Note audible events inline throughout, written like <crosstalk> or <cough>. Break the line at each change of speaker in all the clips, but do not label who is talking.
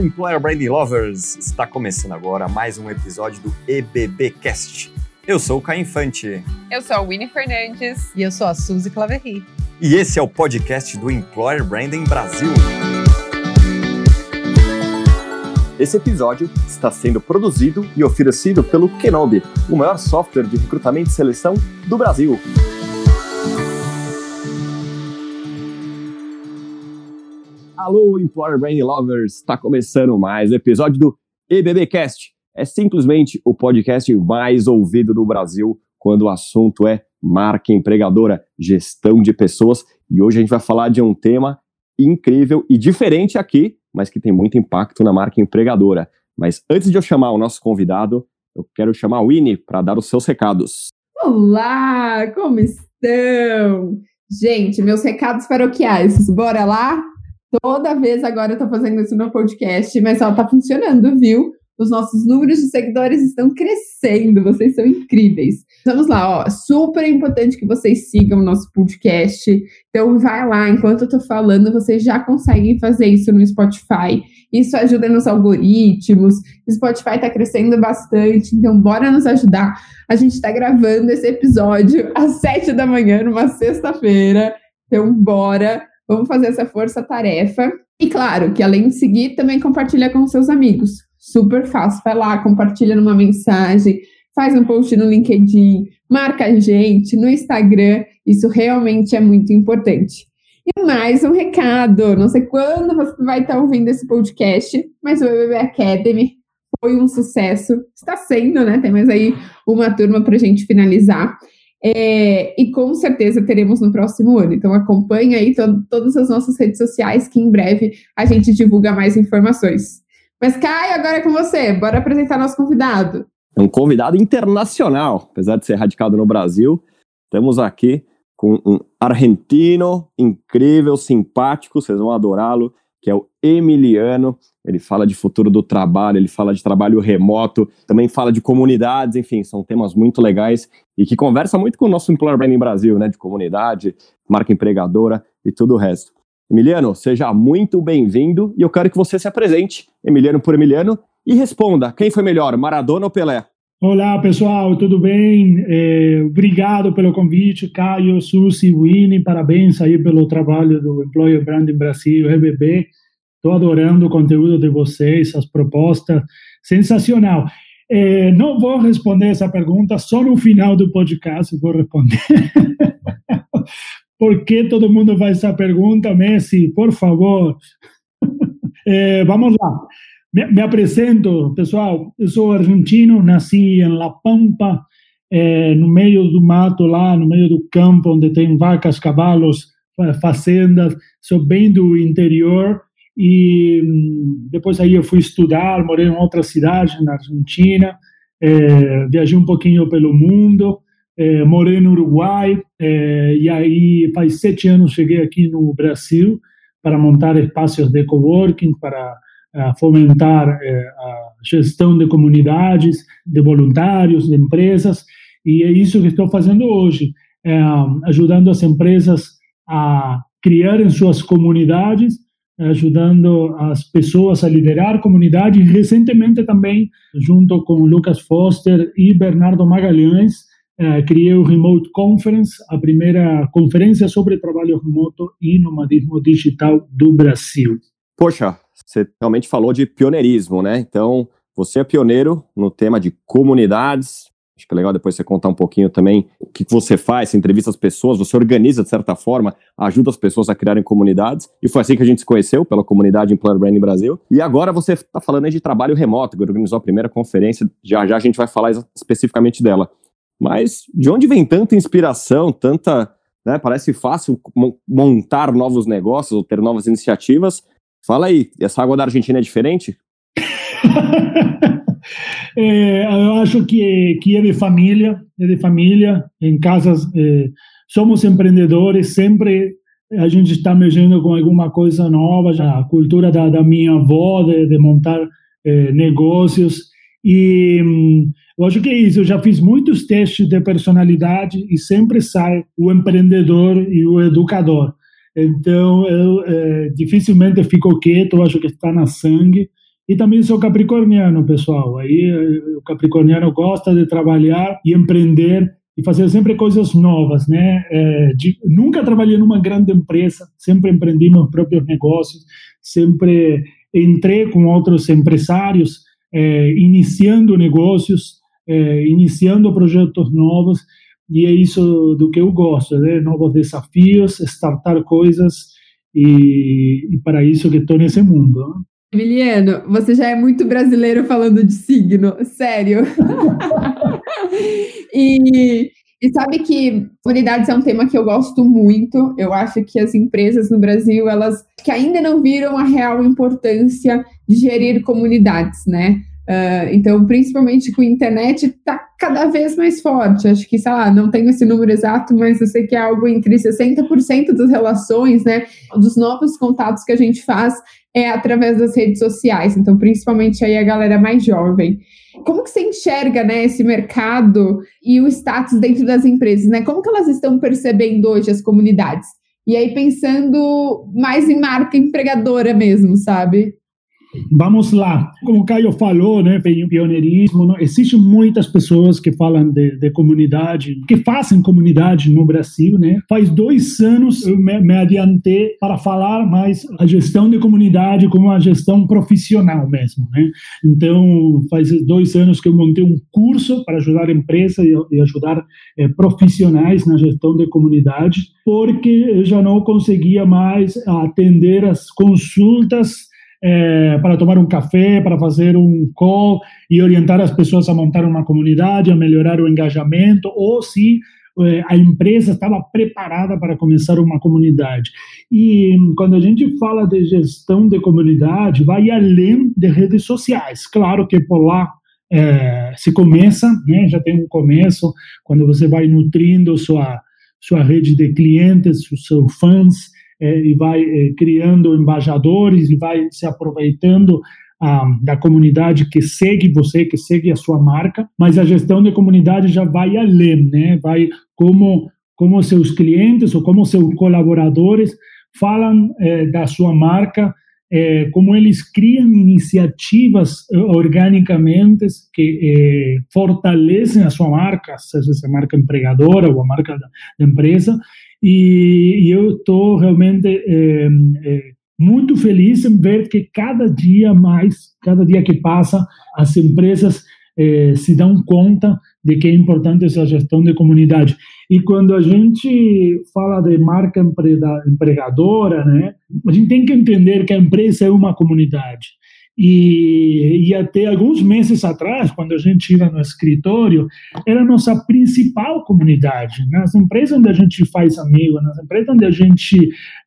Employer Branding Lovers! Está começando agora mais um episódio do EBBcast. Eu sou o Caio Infante.
Eu sou a Winnie Fernandes.
E eu sou a Suzy Claverry.
E esse é o podcast do Employer Branding Brasil. Esse episódio está sendo produzido e oferecido pelo Kenobi, o maior software de recrutamento e seleção do Brasil. Alô, Employer Branding Lovers! Está começando mais um episódio do EBBcast. É simplesmente o podcast mais ouvido do Brasil quando o assunto é marca empregadora, gestão de pessoas. E hoje a gente vai falar de um tema incrível e diferente aqui, mas que tem muito impacto na marca empregadora. Mas antes de eu chamar o nosso convidado, eu quero chamar o Winnie para dar os seus recados.
Olá, como estão? Gente, meus recados paroquiais, bora lá? Toda vez agora eu tô fazendo isso no podcast, mas ela tá funcionando, viu? Os nossos números de seguidores estão crescendo, vocês são incríveis. Vamos lá, ó, super importante que vocês sigam o nosso podcast. Então vai lá, enquanto eu tô falando, vocês já conseguem fazer isso no Spotify. Isso ajuda nos algoritmos. O Spotify tá crescendo bastante, então bora nos ajudar. A gente tá gravando esse episódio às sete da manhã, numa sexta-feira. Então bora Vamos fazer essa força-tarefa. E claro, que além de seguir, também compartilha com seus amigos. Super fácil. Vai lá, compartilha numa mensagem, faz um post no LinkedIn, marca a gente no Instagram. Isso realmente é muito importante. E mais um recado: não sei quando você vai estar ouvindo esse podcast, mas o BBB Academy foi um sucesso. Está sendo, né? Tem mais aí uma turma para a gente finalizar. É, e com certeza teremos no próximo ano. Então acompanhe aí to todas as nossas redes sociais, que em breve a gente divulga mais informações. Mas Caio, agora é com você. Bora apresentar nosso convidado.
É um convidado internacional, apesar de ser radicado no Brasil. Estamos aqui com um argentino incrível, simpático, vocês vão adorá-lo, que é o Emiliano. Ele fala de futuro do trabalho, ele fala de trabalho remoto, também fala de comunidades, enfim, são temas muito legais e que conversa muito com o nosso Employer Branding Brasil, né, de comunidade, marca empregadora e tudo o resto. Emiliano, seja muito bem-vindo e eu quero que você se apresente, Emiliano por Emiliano, e responda, quem foi melhor, Maradona ou Pelé?
Olá, pessoal, tudo bem? É, obrigado pelo convite, Caio, Susi, Winnie, parabéns aí pelo trabalho do Employer Branding Brasil, EBB. Estou adorando o conteúdo de vocês, as propostas, sensacional. É, não vou responder essa pergunta, só no final do podcast vou responder. <laughs> Por que todo mundo faz essa pergunta, Messi? Por favor. É, <laughs> vamos lá. Me, me, apresento, pessoal. Eu sou argentino, nasci em La Pampa, é, no meio do mato, lá no meio do campo, onde tem vacas, cavalos, fazendas. Sou bem do interior e hum, depois aí eu fui estudar, morei em outra cidade na Argentina, é, viajei um pouquinho pelo mundo, é, morei no Uruguai é, e aí faz sete anos cheguei aqui no Brasil para montar espaços de coworking, para fomentar a gestão de comunidades, de voluntários, de empresas e é isso que estou fazendo hoje, ajudando as empresas a criarem suas comunidades ajudando as pessoas a liderar comunidades. Recentemente também, junto com Lucas Foster e Bernardo Magalhães, eh, criei o Remote Conference, a primeira conferência sobre trabalho remoto e nomadismo digital do Brasil.
Poxa, você realmente falou de pioneirismo, né? Então, você é pioneiro no tema de comunidades, Acho que é legal depois você contar um pouquinho também o que você faz, você entrevista as pessoas, você organiza de certa forma, ajuda as pessoas a criarem comunidades. E foi assim que a gente se conheceu, pela comunidade Employer Branding Brasil. E agora você está falando aí de trabalho remoto, que organizou a primeira conferência. Já já a gente vai falar especificamente dela. Mas de onde vem tanta inspiração, tanta. Né, parece fácil montar novos negócios ou ter novas iniciativas. Fala aí, essa água da Argentina é diferente? <laughs>
é, eu acho que, que é de família, é de família. Em casas, é, somos empreendedores, sempre a gente está mexendo com alguma coisa nova. Já a cultura da, da minha avó de, de montar é, negócios. E hum, eu acho que é isso. Eu já fiz muitos testes de personalidade e sempre sai o empreendedor e o educador. Então, eu é, dificilmente fico quieto, eu acho que está na sangue E também sou capricorniano, pessoal. Aí o capricorniano gosta de trabalhar e empreender e fazer sempre coisas novas, né? É, de, nunca trabalhei numa grande empresa, sempre empreendi meus próprios negócios, sempre entrei com outros empresários, é, iniciando negócios, é, iniciando projetos novos, e é isso do que eu gosto, né? Novos desafios, startar coisas, e, e para isso que estou nesse mundo. Né?
Emiliano, você já é muito brasileiro falando de signo, sério. <laughs> e, e sabe que comunidades é um tema que eu gosto muito. Eu acho que as empresas no Brasil, elas que ainda não viram a real importância de gerir comunidades, né? Uh, então, principalmente com a internet, está cada vez mais forte. Acho que, sei lá, não tenho esse número exato, mas eu sei que é algo entre 60% das relações, né, dos novos contatos que a gente faz é através das redes sociais. Então, principalmente aí a galera mais jovem. Como que você enxerga, né, esse mercado e o status dentro das empresas, né? Como que elas estão percebendo hoje as comunidades? E aí pensando mais em marca empregadora mesmo, sabe?
Vamos lá. Como o Caio falou, né, pioneirismo, não? existem muitas pessoas que falam de, de, comunidade, que fazem comunidade no Brasil, né? Faz dois anos eu me, me, adiantei para falar mais a gestão de comunidade como a gestão profissional mesmo, né? Então, faz dois anos que eu montei um curso para ajudar empresas e, e ajudar eh, profissionais na gestão de comunidade, porque eu já não conseguia mais atender as consultas é, para tomar um café, para fazer um call e orientar as pessoas a montar uma comunidade, a melhorar o engajamento, ou se é, a empresa estava preparada para começar uma comunidade. E quando a gente fala de gestão de comunidade, vai além de redes sociais. Claro que por lá é, se começa, né, já tem um começo, quando você vai nutrindo sua, sua rede de clientes, seus fãs, é, e vai é, criando embaixadores e vai se aproveitando ah, da comunidade que segue você, que segue a sua marca, mas a gestão de comunidade já vai além, né? Vai como como seus clientes ou como seus colaboradores falam é, da sua marca, é, como eles criam iniciativas é, organicamente que fortalecem a sua marca, seja essa marca empregadora ou a marca da, da empresa, e, e eu estou realmente é, é, muito feliz em ver que cada dia mais, cada dia que passa, as empresas é, se dão conta de que é importante essa gestão de comunidade. E quando a gente fala de marca empregadora, né, a gente tem que entender que a empresa é uma comunidade. E, e, até alguns meses atrás, quando a gente ia no escritório, era a nossa principal comunidade. Nas empresas onde a gente faz amigo, nas empresas onde a gente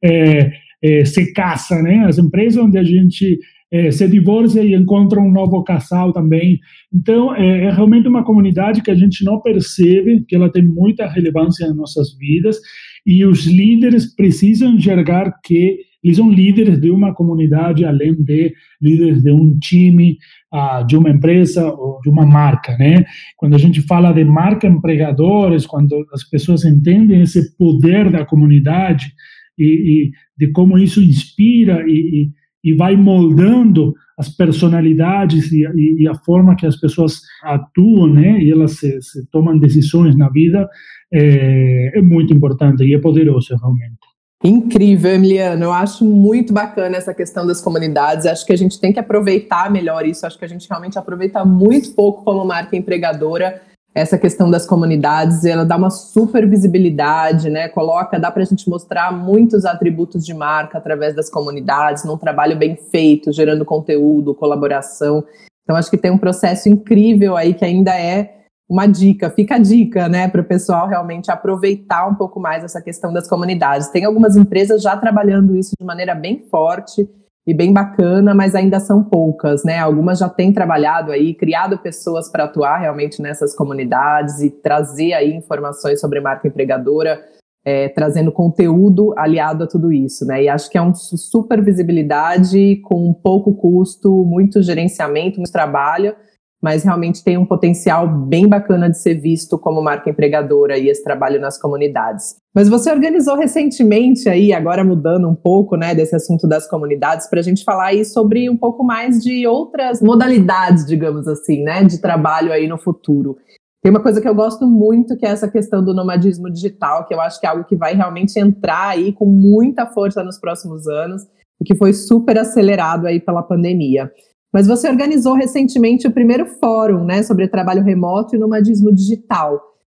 é, é, se casa, né? as empresas onde a gente é, se divorcia e encontra um novo casal também. Então, é, é, realmente uma comunidade que a gente não percebe, que ela tem muita relevância nas nossas vidas, e os líderes precisam enxergar que eles são líderes de uma comunidade, além de líderes de um time, uh, de uma empresa ou de uma marca, né? Quando a gente fala de marca empregadores, quando as pessoas entendem esse poder da comunidade e, e de como isso inspira e, e, e vai moldando as personalidades e, e, a forma que as pessoas atuam, né? E elas se, se tomam decisões na vida é, é muito importante e é poderoso realmente.
Incrível, Emiliano. Eu acho muito bacana essa questão das comunidades. Acho que a gente tem que aproveitar melhor isso. Acho que a gente realmente aproveita muito pouco como marca empregadora essa questão das comunidades. Ela dá uma super visibilidade, né? Coloca, dá para a gente mostrar muitos atributos de marca através das comunidades, num trabalho bem feito, gerando conteúdo, colaboração. Então, acho que tem um processo incrível aí que ainda é uma dica, fica a dica, né, para o pessoal realmente aproveitar um pouco mais essa questão das comunidades. Tem algumas empresas já trabalhando isso de maneira bem forte e bem bacana, mas ainda são poucas, né? Algumas já têm trabalhado aí, criado pessoas para atuar realmente nessas comunidades e trazer aí informações sobre marca empregadora, é, trazendo conteúdo aliado a tudo isso, né? E acho que é um super visibilidade com pouco custo, muito gerenciamento, muito trabalho mas realmente tem um potencial bem bacana de ser visto como marca empregadora e esse trabalho nas comunidades. Mas você organizou recentemente aí, agora mudando um pouco, né, desse assunto das comunidades, para a gente falar aí sobre um pouco mais de outras modalidades, digamos assim, né, de trabalho aí no futuro. Tem uma coisa que eu gosto muito, que é essa questão do nomadismo digital, que eu acho que é algo que vai realmente entrar aí com muita força nos próximos anos e que foi super acelerado aí pela pandemia. Mas você organizou recentemente o primeiro fórum, né, sobre trabalho remoto e nomadismo digital.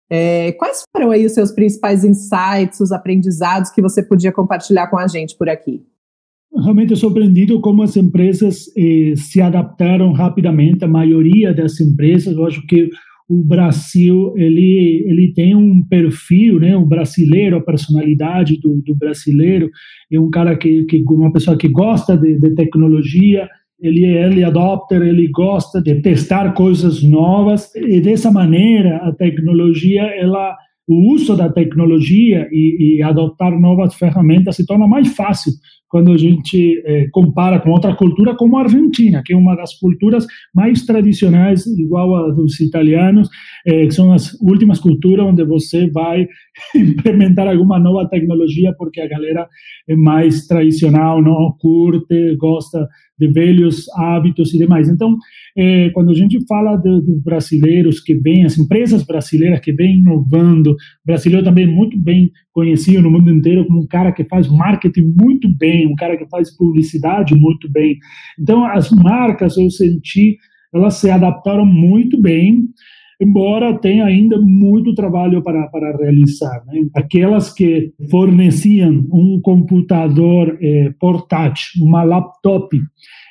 É, quais foram aí os seus principais insights, os aprendizados que você podia compartilhar com a gente por aqui?
Realmente surpreendido como as empresas eh, se adaptaram rapidamente. A maioria das empresas, eu acho que o Brasil ele ele tem um perfil, né? O brasileiro, a personalidade do, do brasileiro é um cara que, que uma pessoa que gosta de, de tecnologia, ele é early adopter, ele gosta de testar coisas novas e dessa maneira a tecnologia ela o uso da tecnologia e, e adotar novas ferramentas se torna mais fácil quando a gente eh, compara com outra cultura como a Argentina, que é uma das culturas mais tradicionais, igual a dos italianos, eh, que são as últimas culturas onde você vai <laughs> implementar alguma nova tecnologia porque a galera é mais tradicional, não curte, gosta de velhos hábitos e demais. Então, eh, quando a gente fala dos brasileiros que vêm, as empresas brasileiras que vêm inovando, brasileiro também muito bem conhecido no mundo inteiro como um cara que faz marketing muito bem, um cara que faz publicidade muito bem. Então, as marcas, eu senti, elas se adaptaram muito bem, embora tenha ainda muito trabalho para, para realizar. Né? Aquelas que forneciam um computador eh, portátil, uma laptop,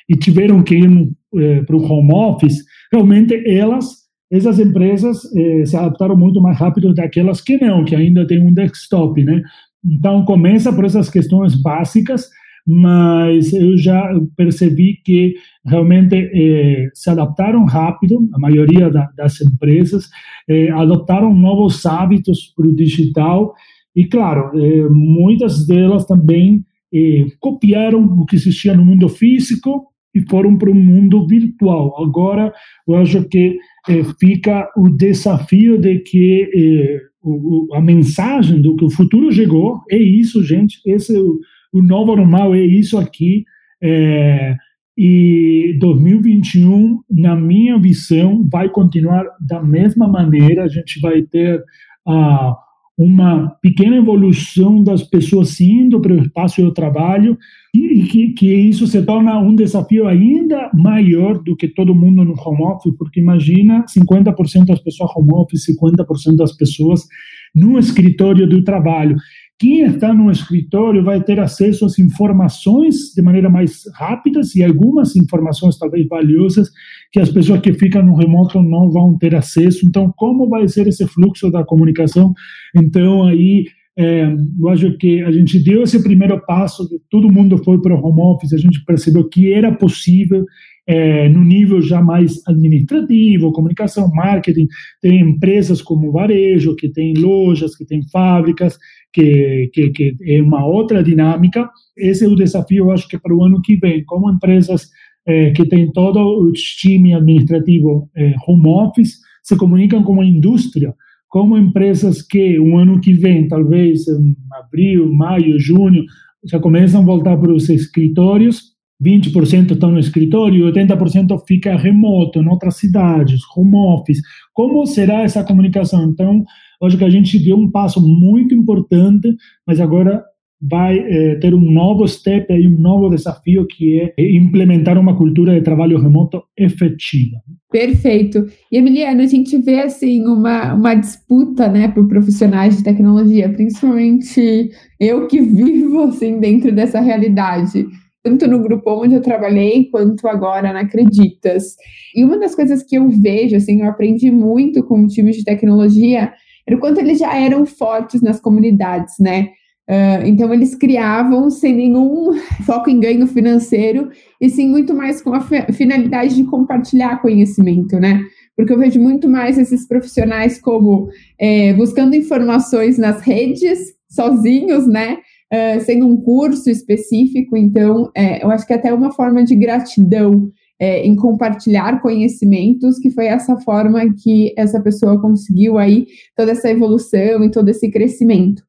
e tiveram que ir eh, para o home office, realmente elas essas empresas eh, se adaptaram muito mais rápido daquelas que não, que ainda têm um desktop, né? Então, começa por essas questões básicas, mas eu já percebi que realmente eh, se adaptaram rápido, a maioria da, das empresas, eh, adotaram novos hábitos para o digital, e, claro, eh, muitas delas também eh, copiaram o que existia no mundo físico e foram para o mundo virtual. Agora, eu acho que eh, fica o desafio de que eh, o, a mensagem do que o futuro chegou é isso, gente. Esse é o, o novo normal, é isso aqui. É, e 2021, na minha visão, vai continuar da mesma maneira. A gente vai ter ah, uma pequena evolução das pessoas indo para o espaço do trabalho e que, que isso se torna um desafio ainda maior do que todo mundo no home office, porque imagina 50% das pessoas home office, 50% das pessoas no escritório do trabalho. Quem está no escritório vai ter acesso às informações de maneira mais rápida e algumas informações talvez valiosas que as pessoas que ficam no remoto não vão ter acesso. Então, como vai ser esse fluxo da comunicação? Então, aí é, eu acho que a gente deu esse primeiro passo, todo mundo foi para o home office, a gente percebeu que era possível é, no nível já mais administrativo, comunicação, marketing, tem empresas como varejo, que tem lojas, que tem fábricas, que, que, que é uma outra dinâmica. Esse é o desafio, acho que para o ano que vem, como empresas é, que têm todo o time administrativo é, home office, se comunicam como indústria, como empresas que o ano que vem, talvez em abril, maio, junho, já começam a voltar para os escritórios, 20% estão no escritório, 80% fica remoto, em outras cidades, home office. Como será essa comunicação? Então, acho que a gente deu um passo muito importante, mas agora vai é, ter um novo step, aí, um novo desafio, que é implementar uma cultura de trabalho remoto efetiva.
Perfeito. E, Emiliano, a gente vê, assim, uma, uma disputa, né, por profissionais de tecnologia, principalmente eu que vivo, assim, dentro dessa realidade tanto no grupo onde eu trabalhei, quanto agora na Acreditas. E uma das coisas que eu vejo, assim, eu aprendi muito com o time de tecnologia, era o quanto eles já eram fortes nas comunidades, né? Uh, então, eles criavam sem nenhum <laughs> foco em ganho financeiro, e sim muito mais com a finalidade de compartilhar conhecimento, né? Porque eu vejo muito mais esses profissionais como é, buscando informações nas redes, sozinhos, né? Uh, sendo um curso específico, então é, eu acho que é até uma forma de gratidão é, em compartilhar conhecimentos, que foi essa forma que essa pessoa conseguiu aí toda essa evolução e todo esse crescimento.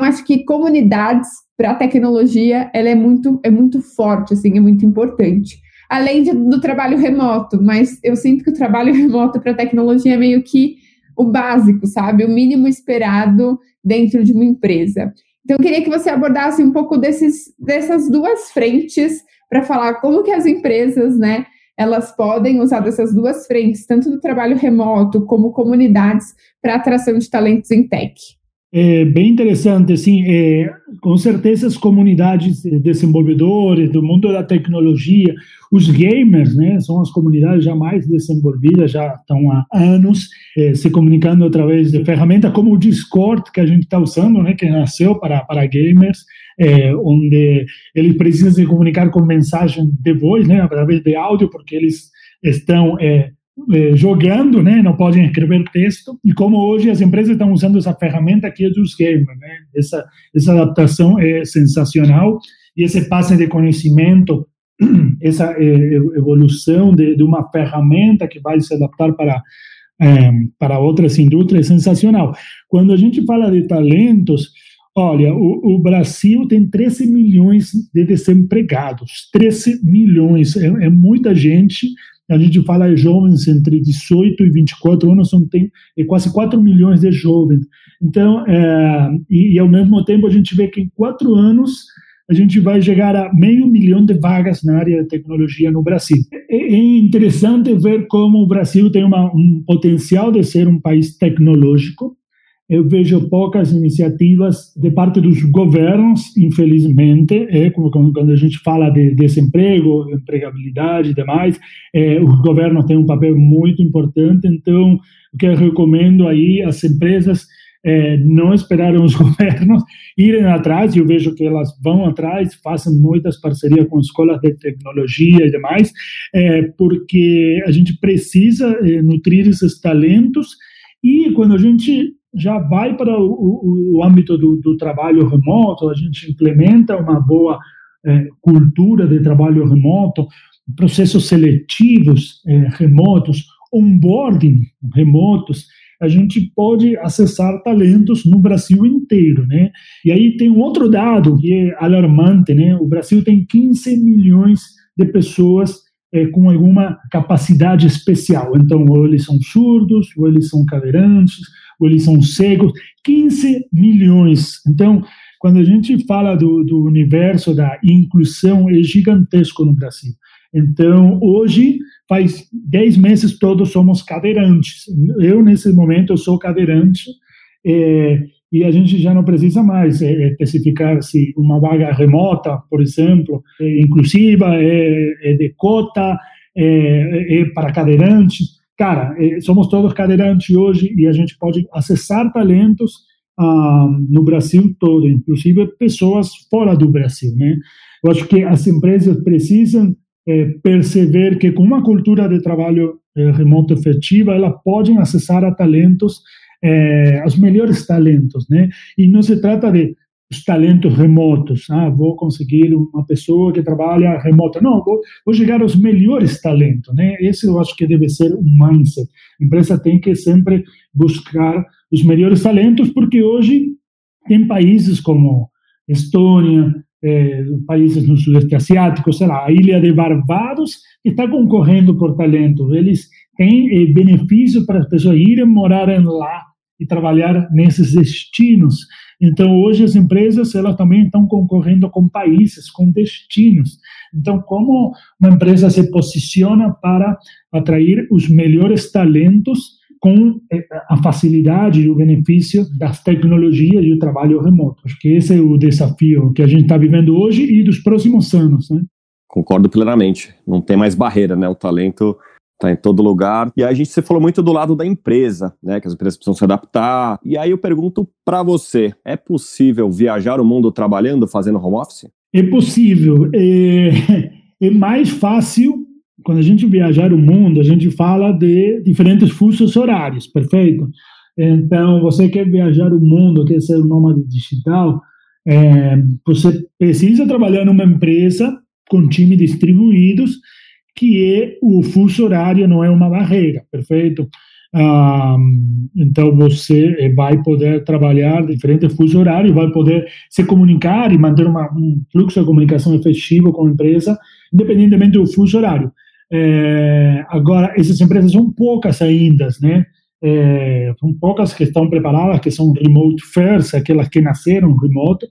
Eu acho que comunidades para a tecnologia ela é muito é muito forte, assim, é muito importante. Além de, do trabalho remoto, mas eu sinto que o trabalho <laughs> remoto para a tecnologia é meio que o básico, sabe? O mínimo esperado dentro de uma empresa. Então, eu queria que você abordasse um pouco desses, dessas duas frentes para falar como que as empresas, né, elas podem usar dessas duas frentes, tanto do trabalho remoto como comunidades, para atração de talentos em tech.
É bem interessante, assim, é, com certeza as comunidades desenvolvedores do mundo da tecnologia, os gamers, né, são as comunidades já mais desenvolvidas, já estão há anos é, se comunicando através de ferramentas como o Discord que a gente está usando, né, que nasceu para, para gamers, é, onde eles precisam se comunicar com mensagem de voz, né, através de áudio, porque eles estão é, eh, jogando, né? Não podem escrever texto. E como hoje as empresas estão usando essa ferramenta aqui é dos gamers, né? Essa essa adaptação é sensacional e esse passe de conhecimento, <clears throat> essa eh, evolução de, de uma ferramenta que vai se adaptar para para outras indústrias é sensacional. Quando a gente fala de talentos, olha, o, o Brasil tem 13 milhões de desempregados, 13 milhões, é, é muita gente a gente fala de jovens entre 18 e 24 anos, são, tem é quase 4 milhões de jovens. Então, é, e, e, ao mesmo tempo a gente vê que em quatro anos a gente vai chegar a meio milhão de vagas na área de tecnologia no Brasil. É, é interessante ver como o Brasil tem uma, um potencial de ser um país tecnológico, eu vejo poucas iniciativas de parte dos governos, infelizmente, é, quando a gente fala de desemprego, empregabilidade e demais, é, os governos têm um papel muito importante, então o que eu recomendo aí, as empresas é, não esperarem os <laughs> governos irem atrás, eu vejo que elas vão atrás, fazem muitas parcerias com escolas de tecnologia e demais, é, porque a gente precisa nutrir esses talentos, e quando a gente já vai para o, o, o âmbito do, do, trabalho remoto, a gente implementa uma boa é, cultura de trabalho remoto, processos seletivos é, remotos, onboarding remotos, a gente pode acessar talentos no Brasil inteiro, né? E aí tem um outro dado que é alarmante, né? O Brasil tem 15 milhões de pessoas é, com alguma capacidade especial. Então, ou eles são surdos, ou eles são cadeirantes, ou eles são cegos, 15 milhões. Então, quando a gente fala do, do universo da inclusão, é gigantesco no Brasil. Então, hoje, faz 10 meses todos somos cadeirantes. Eu, nesse momento, eu sou cadeirante, é, e a gente já não precisa mais é, especificar se uma vaga remota, por exemplo, é inclusiva, é, é de cota, é, é para cadeirantes cara, eh, somos todos cadeirantes hoje e a gente pode acessar talentos ah, no Brasil todo, inclusive pessoas fora do Brasil, né? Eu acho que as empresas precisam eh, perceber que com uma cultura de trabalho eh, remoto efetiva, elas podem acessar a talentos, os melhores talentos, né? E não se trata de os talentos remotos. Ah, vou conseguir uma pessoa que trabalha remota. Não, vou, vou chegar aos melhores talentos, né? Esse eu acho que deve ser um mindset. A empresa tem que sempre buscar os melhores talentos, porque hoje tem países como Estônia, eh, países no Sudeste Asiático, sei lá, a Ilha de Barbados, que está concorrendo por talento. Eles têm eh, benefício para as pessoas irem morar lá e trabalhar nesses destinos. Então, hoje as empresas elas também estão concorrendo com países, com destinos. Então, como uma empresa se posiciona para atrair os melhores talentos com eh, a facilidade e o benefício das tecnologias e o trabalho remoto? Acho que esse é o desafio que a gente está vivendo hoje e dos próximos anos. Né?
Concordo plenamente. Não tem mais barreira, né? O talento tá em todo lugar. E aí a gente se falou muito do lado da empresa, né? Que as empresas precisam se adaptar. E aí eu pergunto para você: é possível viajar o mundo trabalhando, fazendo home office?
É possível. É, <laughs> é mais fácil quando a gente viajar o mundo, a gente fala de diferentes fusos horários, perfeito? Então, você quer viajar o mundo, quer ser um nômade digital, é, você precisa trabalhar numa empresa com time distribuídos que é o fuso horário não é uma barreira, perfeito? Um, então você eh, vai poder trabalhar diferentes fuso horários, vai poder se comunicar e manter uma, um fluxo de comunicação efetivo com a empresa, independentemente do fuso horário. É, agora, essas empresas são poucas ainda, né? É, são poucas que estão preparadas, que são remote first, aquelas que nasceram remoto.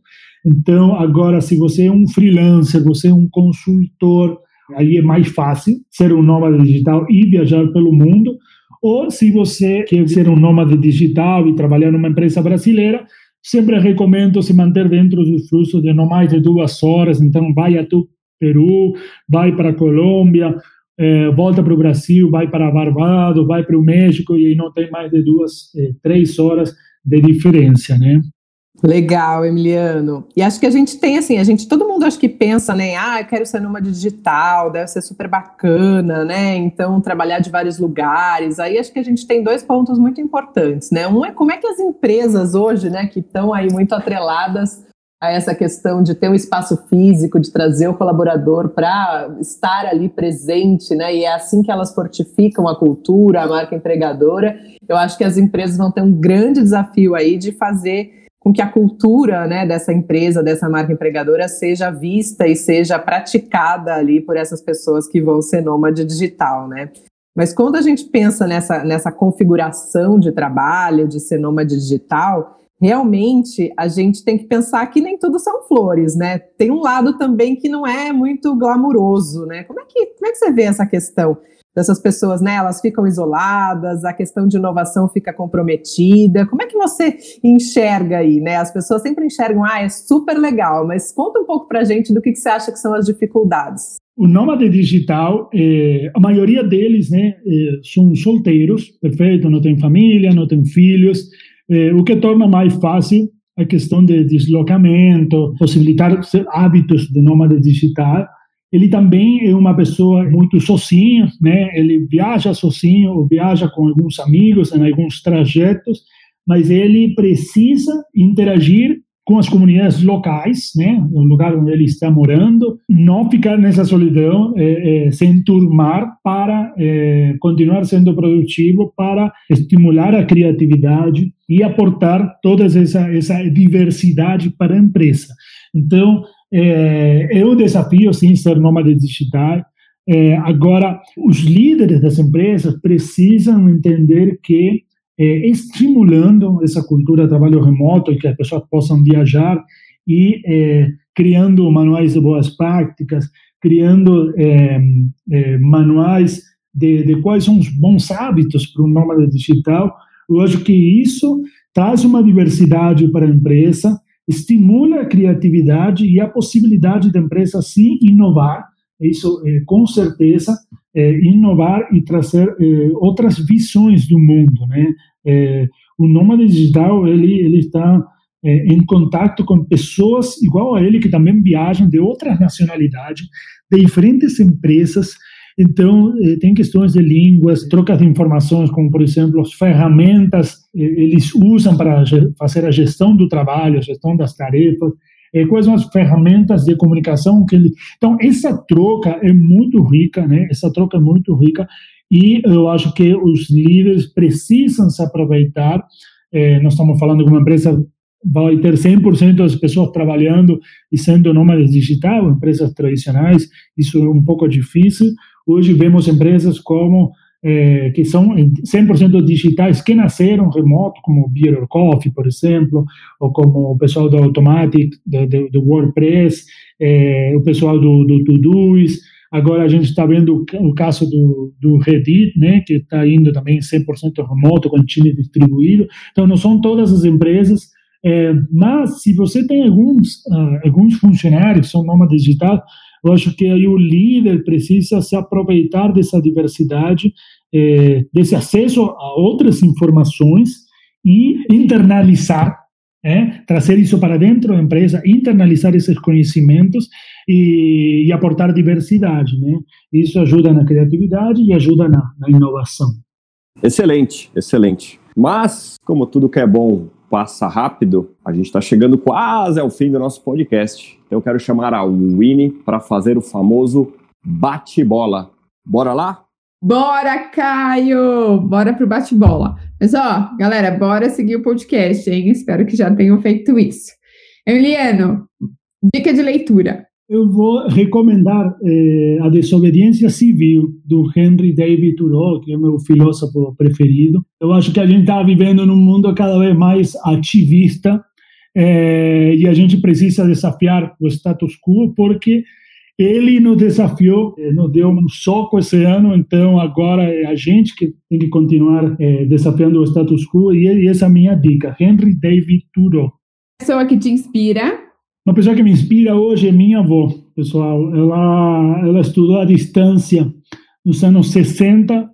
Então, agora, se você é um freelancer, você é um consultor, aí é mais fácil ser um nômade digital e viajar pelo mundo. Ou se você quer ser um nômade digital e trabalhar numa empresa brasileira, sempre recomendo se manter dentro do fluxo de não mais de duas horas. Então, vai até o Peru, vai para a Colômbia, é, volta para o Brasil, vai para Barbados, vai para o México e aí não tem mais de duas, é, três horas de diferença, né?
Legal, Emiliano. E acho que a gente tem assim, a gente, todo mundo acho que pensa, né? Ah, eu quero ser nômade digital, deve ser super bacana, né? Então, trabalhar de vários lugares. Aí acho que a gente tem dois pontos muito importantes, né? Um é como é que as empresas hoje, né, que estão aí muito atreladas a essa questão de ter um espaço físico, de trazer o colaborador para estar ali presente, né? E é assim que elas fortificam a cultura, a marca empregadora. Eu acho que as empresas vão ter um grande desafio aí de fazer com que a cultura né, dessa empresa, dessa marca empregadora, seja vista e seja praticada ali por essas pessoas que vão ser nômade digital, né? Mas quando a gente pensa nessa, nessa configuração de trabalho, de ser nômade digital, realmente a gente tem que pensar que nem tudo são flores, né? Tem um lado também que não é muito glamuroso, né? Como é que, como é que você vê essa questão? Dessas pessoas, né? Elas ficam isoladas, a questão de inovação fica comprometida. Como é que você enxerga aí, né? As pessoas sempre enxergam, ah, é super legal, mas conta um pouco pra gente do que, que você acha que são as dificuldades.
O nômade digital, eh, a maioria deles, né, eh, são solteiros, perfeito, não tem família, não tem filhos, eh, o que torna mais fácil a questão de deslocamento, possibilitar hábitos de nômade digital, ele também é uma pessoa muito sozinha, né? Ele viaja sozinho, ou viaja com alguns amigos em alguns trajetos, mas ele precisa interagir com as comunidades locais, né, no lugar onde ele está morando, não ficar nessa solidão, é, é, se enturmar para é, continuar sendo produtivo, para estimular a criatividade e aportar toda essa, essa diversidade para a empresa. Então, é, é desafio, sim, ser nômade digital. É, agora, os líderes das empresas precisam entender que é, estimulando essa cultura de trabalho remoto, que as pessoas possam viajar e é, criando manuais de boas práticas, criando é, é, manuais de, de, quais são os bons hábitos para um nômade digital. Eu acho que isso traz uma diversidade para a empresa, estimula a criatividade e a possibilidade da empresa sim inovar, isso é, com certeza, é, inovar e trazer é, outras visões do mundo, né? o nômade digital ele ele está em contato com pessoas igual a ele que também viajam de outras nacionalidades, de diferentes empresas. Então, tem questões de línguas, trocas de informações, como, por exemplo, as ferramentas eles usam para fazer a gestão do trabalho, a gestão das tarefas, quais são as ferramentas de comunicação que ele... Então, essa troca é muito rica, né? Essa troca é muito rica e eu acho que os líderes precisam se aproveitar. É, nós estamos falando de uma empresa vai ter 100% das pessoas trabalhando e sendo nômades digitais, empresas tradicionais, isso é um pouco difícil. Hoje vemos empresas como é, que são 100% digitais, que nasceram remoto, como Beer Coffee, por exemplo, ou como o pessoal do Automatic, do, do, do WordPress, é, o pessoal do, do Todoist, Agora a gente está vendo o caso do, do Reddit, né, que está indo também 100% remoto, com distribuído. Então, não são todas as empresas, é, mas se você tem alguns, uh, alguns funcionários que são nômades digital, eu acho que aí o líder precisa se aproveitar dessa diversidade, é, desse acesso a outras informações e internalizar é, trazer isso para dentro da empresa, internalizar esses conhecimentos e, e, aportar diversidade. Né? Isso ajuda na criatividade e ajuda na, na inovação.
Excelente, excelente. Mas, como tudo que é bom passa rápido, a gente está chegando quase ao fim do nosso podcast. Então, eu quero chamar a Winnie para fazer o famoso bate-bola. Bora lá?
Bora, Caio! Bora pro bate-bola. Mas, ó, galera, bora seguir o podcast, hein? Espero que já tenham feito isso. Emiliano, dica de leitura.
Eu vou recomendar eh, A Desobediência Civil, do Henry David Thoreau, que é meu filósofo preferido. Eu acho que a gente está vivendo num mundo cada vez mais ativista eh, e a gente precisa desafiar o status quo, porque ele nos desafiou, eh, nos deu um soco esse ano, então agora é a gente que tem que continuar eh, desafiando o status quo, e, essa é a minha dica, Henry David Thoreau.
Pessoa que te inspira?
Uma pessoa que me inspira hoje é minha avó, pessoal. Ela, ela estudou à distância nos anos 60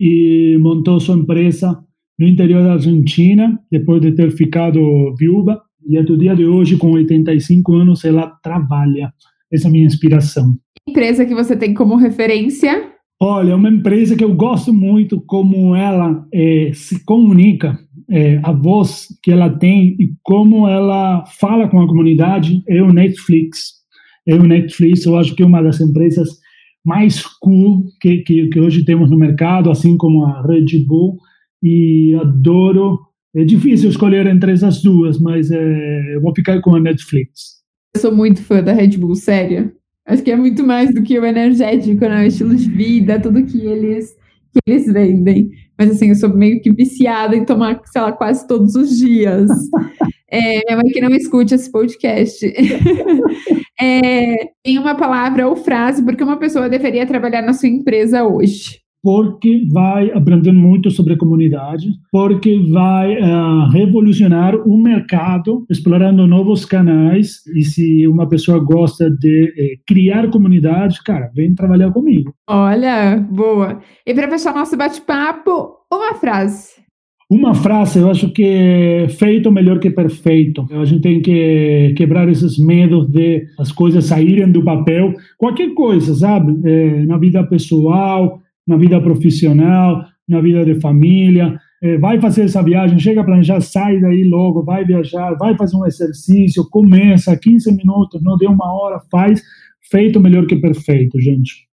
e montou sua empresa no interior da Argentina, depois de ter ficado viúva, e até o dia de hoje, com 85 anos, ela trabalha essa é a minha inspiração.
Empresa que você tem como referência?
Olha, é uma empresa que eu gosto muito como ela é, se comunica, é, a voz que ela tem e como ela fala com a comunidade é o Netflix. É o Netflix, eu acho que é uma das empresas mais cool que, que, que hoje temos no mercado, assim como a Red Bull, e adoro. É difícil escolher entre essas duas, mas é, eu vou ficar com a Netflix.
Eu sou muito fã da Red Bull, sério. Acho que é muito mais do que o energético, né? O estilo de vida, tudo que eles, que eles vendem. Mas assim, eu sou meio que viciada em tomar, sei lá, quase todos os dias. <laughs> É, minha mãe que não escute esse podcast. <laughs> é, tem uma palavra ou frase porque uma pessoa deveria trabalhar na sua empresa hoje
porque vai aprender muito sobre a comunidade, porque vai uh, revolucionar o mercado, explorando novos canais. E se uma pessoa gosta de eh, criar comunidade, cara, vem trabalhar comigo.
Olha, boa. E para fechar nosso bate-papo, uma frase.
Uma frase, eu acho que é feito melhor que perfeito. A gente tem que quebrar esses medos de as coisas saírem do papel. Qualquer coisa, sabe? É, na vida pessoal, na vida profissional, na vida de família. É, vai fazer essa viagem, chega a planejar, sai daí logo, vai viajar, vai fazer um exercício, começa 15 minutos, não deu uma hora, faz, feito melhor que perfeito, gente.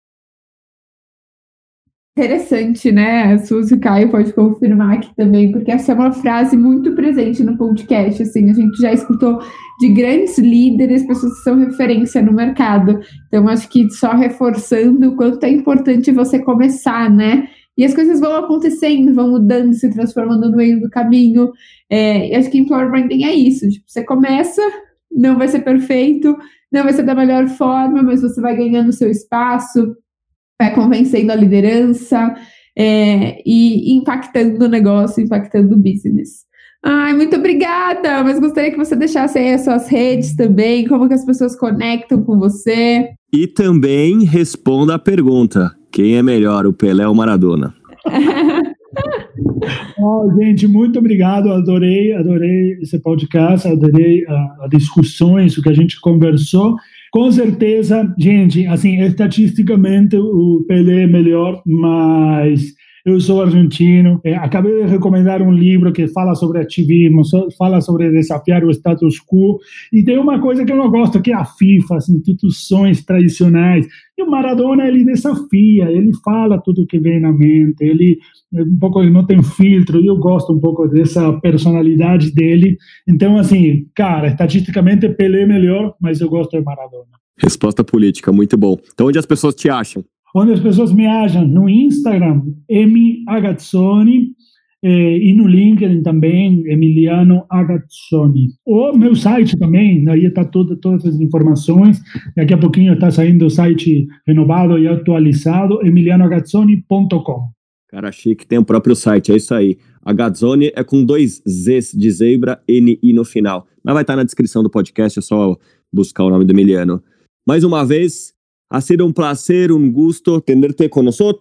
Interessante, né? A Suzy Caio pode confirmar aqui também, porque essa é uma frase muito presente no podcast. Assim, a gente já escutou de grandes líderes, pessoas que são referência no mercado. Então, acho que só reforçando o quanto é importante você começar, né? E as coisas vão acontecendo, vão mudando, se transformando no meio do caminho. É, e acho que Employer Branding é isso. Tipo, você começa, não vai ser perfeito, não vai ser da melhor forma, mas você vai ganhando seu espaço, vai convencendo a liderança é, e impactando o negócio, impactando o business. Ai, muito obrigada, mas gostaria que você deixasse aí as suas redes também, como que as pessoas conectam com você.
E também responda a pergunta, quem é melhor, o Pelé ou Maradona? <laughs>
oh, gente, muito obrigado, adorei, adorei esse podcast, adorei as discussões, o que a gente conversou. Com certeza, gente, assim, estatisticamente o Pelé é melhor, mas eu sou argentino. É, acabei de recomendar um livro que fala sobre ativismo, fala sobre desafiar o status quo. E tem uma coisa que eu não gosto, que é a FIFA, as instituições tradicionais. E o Maradona, ele desafia, ele fala tudo que vem na mente, ele um pouco não tem filtro, e eu gosto um pouco dessa personalidade dele. Então, assim, cara, estatisticamente Pelé é melhor, mas eu gosto de Maradona.
Resposta política, muito bom. Então, onde as pessoas te acham?
Onde as pessoas me acham? No Instagram, M. Agazzoni, eh, e no LinkedIn também, Emiliano Agazzoni. O meu site também, aí está toda, todas as informações. Daqui a pouquinho está saindo o site renovado e atualizado, emilianoagazzoni.com.
Cara chique, tem o próprio site, é isso aí. Agazzoni é com dois Zs de zebra, N I no final. Mas vai estar tá na descrição do podcast, é só buscar o nome do Emiliano. Mais uma vez, ha sido um prazer, um gusto ter-te conosco.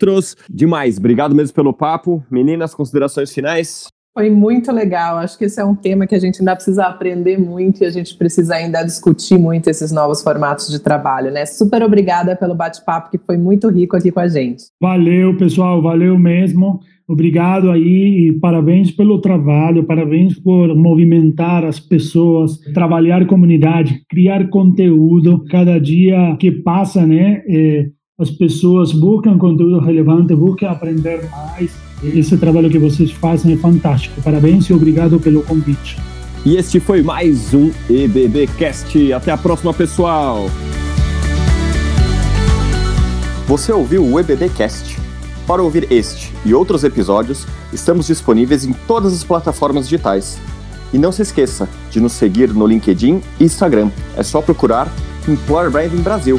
Demais, obrigado mesmo pelo papo. Meninas, considerações finais?
Foi muito legal. Acho que esse é um tema que a gente ainda precisa aprender muito e a gente precisa ainda discutir muito esses novos formatos de trabalho, né? Super obrigada pelo bate-papo, que foi muito rico aqui com a gente.
Valeu, pessoal. Valeu mesmo. Obrigado aí e parabéns pelo trabalho, parabéns por movimentar as pessoas, trabalhar comunidade, criar conteúdo. Cada dia que passa, né? É, as pessoas buscam conteúdo relevante, buscam aprender mais. Esse trabalho que vocês fazem é fantástico. Parabéns e obrigado pelo convite.
E este foi mais um EBBcast. Até a próxima, pessoal. Você ouviu o EBBcast? Para ouvir este e outros episódios, estamos disponíveis em todas as plataformas digitais. E não se esqueça de nos seguir no LinkedIn e Instagram. É só procurar Employer Branding Brasil.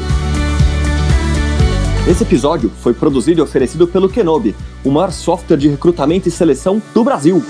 Esse episódio foi produzido e oferecido pelo Kenobi, o maior software de recrutamento e seleção do Brasil.